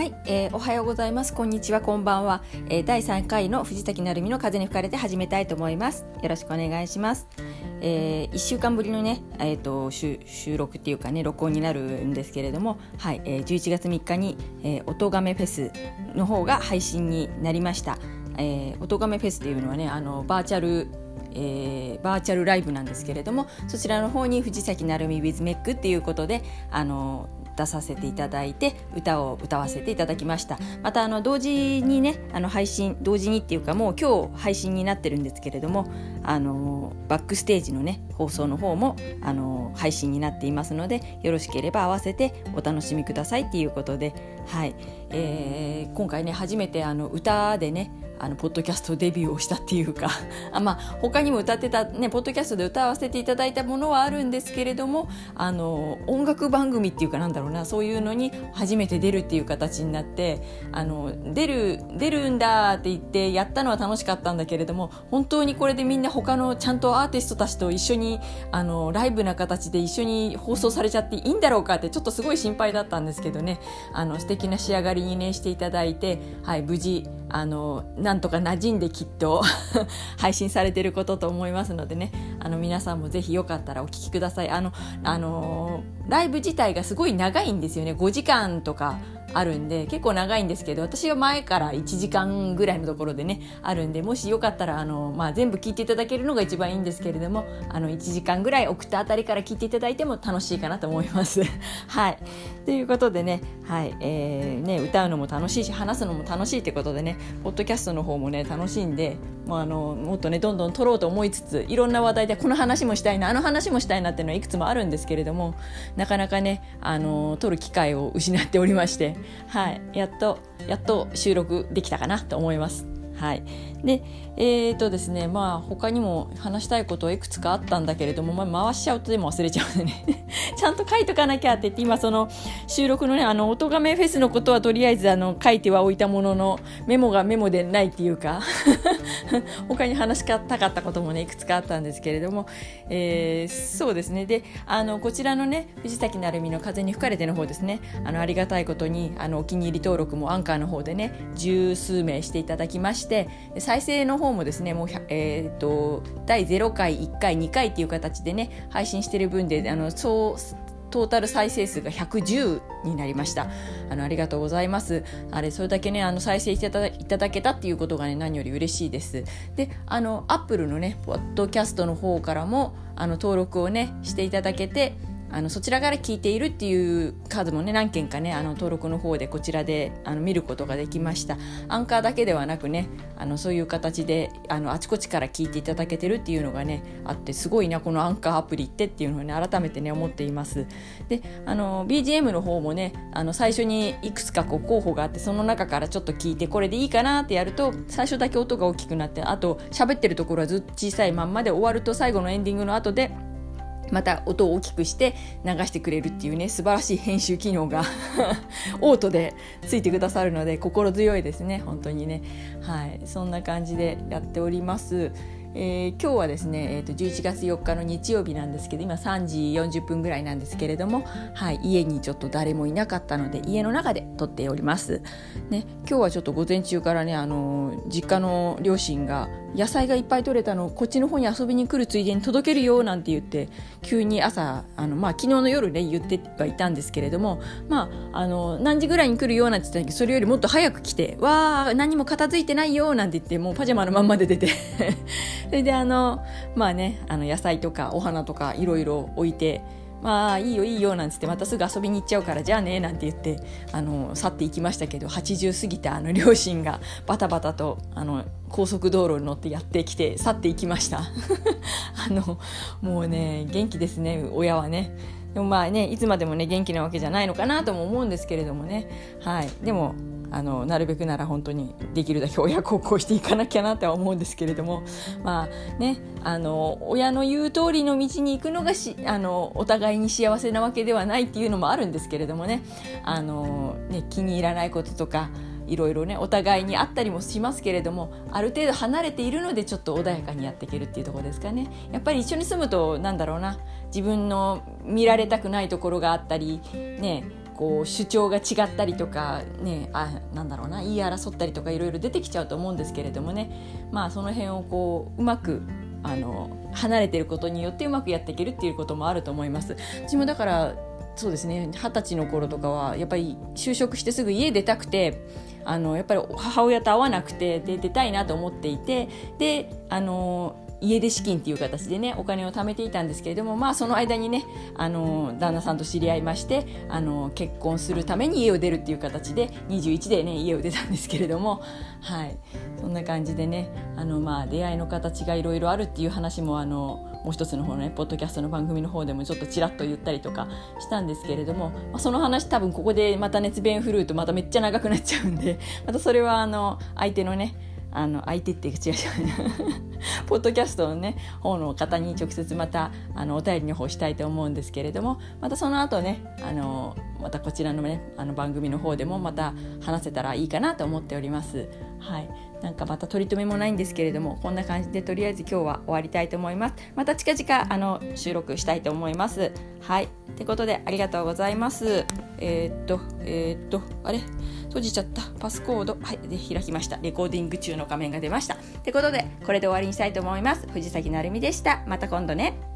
はい、えー、おはようございます。こんにちは、こんばんは。えー、第3回の藤崎成美の風に吹かれて始めたいと思います。よろしくお願いします。えー、1週間ぶりのね、えーと、収録っていうかね録音になるんですけれども、はいえー、11月3日に、えー、音亀フェスの方が配信になりました。えー、音亀フェスっていうのはねあのバーチャルえー、バーチャルライブなんですけれどもそちらの方に藤崎鳴海 with メックっていうことであの出させていただいて歌を歌わせていただきました。またあの同時にねあの配信同時にっていうかもう今日配信になってるんですけれどもあのバックステージのね放送の方もあの配信になっていますのでよろしければ合わせてお楽しみくださいっていうことではい、えー、今回ね初めてあの歌でねあのポッドキャストデビューをしたっていうか あまあ他にも歌ってたねポッドキャストで歌わせていただいたものはあるんですけれどもあの音楽番組っていうかなんだろうなそういうのに初めて出るっていう形になってあの出る出るんだって言ってやったのは楽しかったんだけれども本当にこれでみんな他のちゃんとアーティストたちと一緒にあのライブな形で一緒に放送されちゃっていいんだろうかってちょっとすごい心配だったんですけどね。あの素敵な仕上がりにねしていただいて、はい、無事あのななんとか馴染んできっと 配信されてることと思いますのでね。あの皆さんもぜひよかったらお聴きください。あの、あのライブ自体がすごい長いんですよね。5時間とかあるんで結構長いんですけど私は前から1時間ぐらいのところでねあるんでもしよかったらあの、まあ、全部聞いていただけるのが一番いいんですけれどもあの1時間ぐらい送ったあたりから聞いていただいても楽しいかなと思います。はいということでね,、はいえーね、歌うのも楽しいし話すのも楽しいってことでねポッドキャストの方もね楽しんでもうあのもっとねどんどん撮ろうと思いつついろんな話題でこの話もしたいなあの話もしたいなっていうのはいくつもあるんですけれどもなかなかねあの撮る機会を失っておりましてはい、やっとやっと収録できたかなと思います。はい、でえーとですねまあ他にも話したいことはいくつかあったんだけれども、まあ、回しちゃうとでも忘れちゃうんでね。ちゃんと書いとかなきゃって言って今その収録のねあの音がめフェスのことはとりあえずあの書いてはおいたもののメモがメモでないっていうか。他に話したかったこともねいくつかあったんですけれども、えー、そうですね。であのこちらのね藤崎成美の風に吹かれての方ですね。あのありがたいことにあのお気に入り登録もアンカーの方でね十数名していただきまして再生の方もですねもう、えーと、第0回1回2回っていう形でね配信してる分であの総トータル再生数が110になりました。あのありがとうございます。あれそれだけねあの再生していただけたっていうことがね何より嬉しいです。であのアップルのねポッドキャストの方からもあの登録をねしていただけてあのそちらから聞いているっていう数もね何件かねあの登録の方でこちらであの見ることができました。アンカーだけではなくねあのそういう形であのあちこちから聞いていただけてるっていうのがねあってすごいなこのアンカーアプリってっていうのをね改めてね思っています。であの BGM の方もねあの最初にいくつかこう候補があってその中からちょっと聞いてこれでいいかなってやると最初だけ音が大きくなってあと喋ってるところはずっと小さいまんまで終わると最後のエンディングの後でまた音を大きくして流してくれるっていうね素晴らしい編集機能が オートでついてくださるので心強いですね。本当にね。はい。そんな感じでやっております。えー、今日はですね、えーと、11月4日の日曜日なんですけど今3時40分ぐらいなんですけれども、はい、家にちょっと誰もいなかったので家の中で撮っております、ね、今日はちょっと午前中からねあの実家の両親が野菜がいっぱい取れたのをこっちの方に遊びに来るついでに届けるよなんて言って急に朝あの、まあ、昨日の夜ね言ってはいたんですけれども、まあ、あの何時ぐらいに来るよなんて言ったんだけどそれよりもっと早く来て「わあ何も片付いてないよ」なんて言ってもうパジャマのまんまで出てそれであのまあねあの野菜とかお花とかいろいろ置いてまあいいよいいよなんつってまたすぐ遊びに行っちゃうからじゃあねなんて言ってあの去っていきましたけど80過ぎたあの 両親がバタバタとあの高速道路に乗ってやってきて去っていきました。あのもうね元気ですね親はね。でもまあねいつまでもね元気なわけじゃないのかなとも思うんですけれどもね。はい。でもあのなるべくなら本当にできるだけ親孝行していかなきゃなとは思うんですけれども。まあねあの親の言う通りの道に行くのがしあのお互いに幸せなわけではないっていうのもあるんですけれどもね。あのね気に入らないこととかいろいろねお互いにあったりもしますけれどもある程度離れているのでちょっと穏やかにやっていけるっていうところですかね。やっぱり一緒に住むとなんだろうな自分の見られたくないところがあったりねこう主張が違ったりとかねあなんだろうな言い争ったりとかいろいろ出てきちゃうと思うんですけれどもねまあその辺をこううまくあの離れてることによってうまくやっていけるっていうこともあると思います。私もだからそうですね二十歳の頃とかはやっぱり就職してすぐ家出たくてあのやっぱり母親と会わなくてで出たいなと思っていてであの家出資金っていう形でねお金を貯めていたんですけれどもまあその間にねあの旦那さんと知り合いましてあの結婚するために家を出るっていう形で21でね家を出たんですけれどもはい。そんな感じでねあのまあ出会いの形がいろいろあるっていう話もあのもう一つの方のねポッドキャストの番組の方でもちょっとちらっと言ったりとかしたんですけれども、まあ、その話多分ここでまた熱弁振るうとまためっちゃ長くなっちゃうんでまたそれはあの相手のねあの相手って違う違う。ポッドキャストのね方の方に直接またあのお便りの方したいと思うんですけれどもまたその後ねあのまたこちらのねあの番組の方でもまた話せたらいいかなと思っております。はい。なんかまた取り留めもないんですけれどもこんな感じでとりあえず今日は終わりたいと思います。また近々あの収録したいと思います。はい。ってことでありがとうございます。えー、っとえー、っとあれ？閉じちゃった。パスコード？はい。で開きました。レコーディング中の画面が出ました。ってことでこれで終わりにしたいと思います。藤崎なるみでした。また今度ね。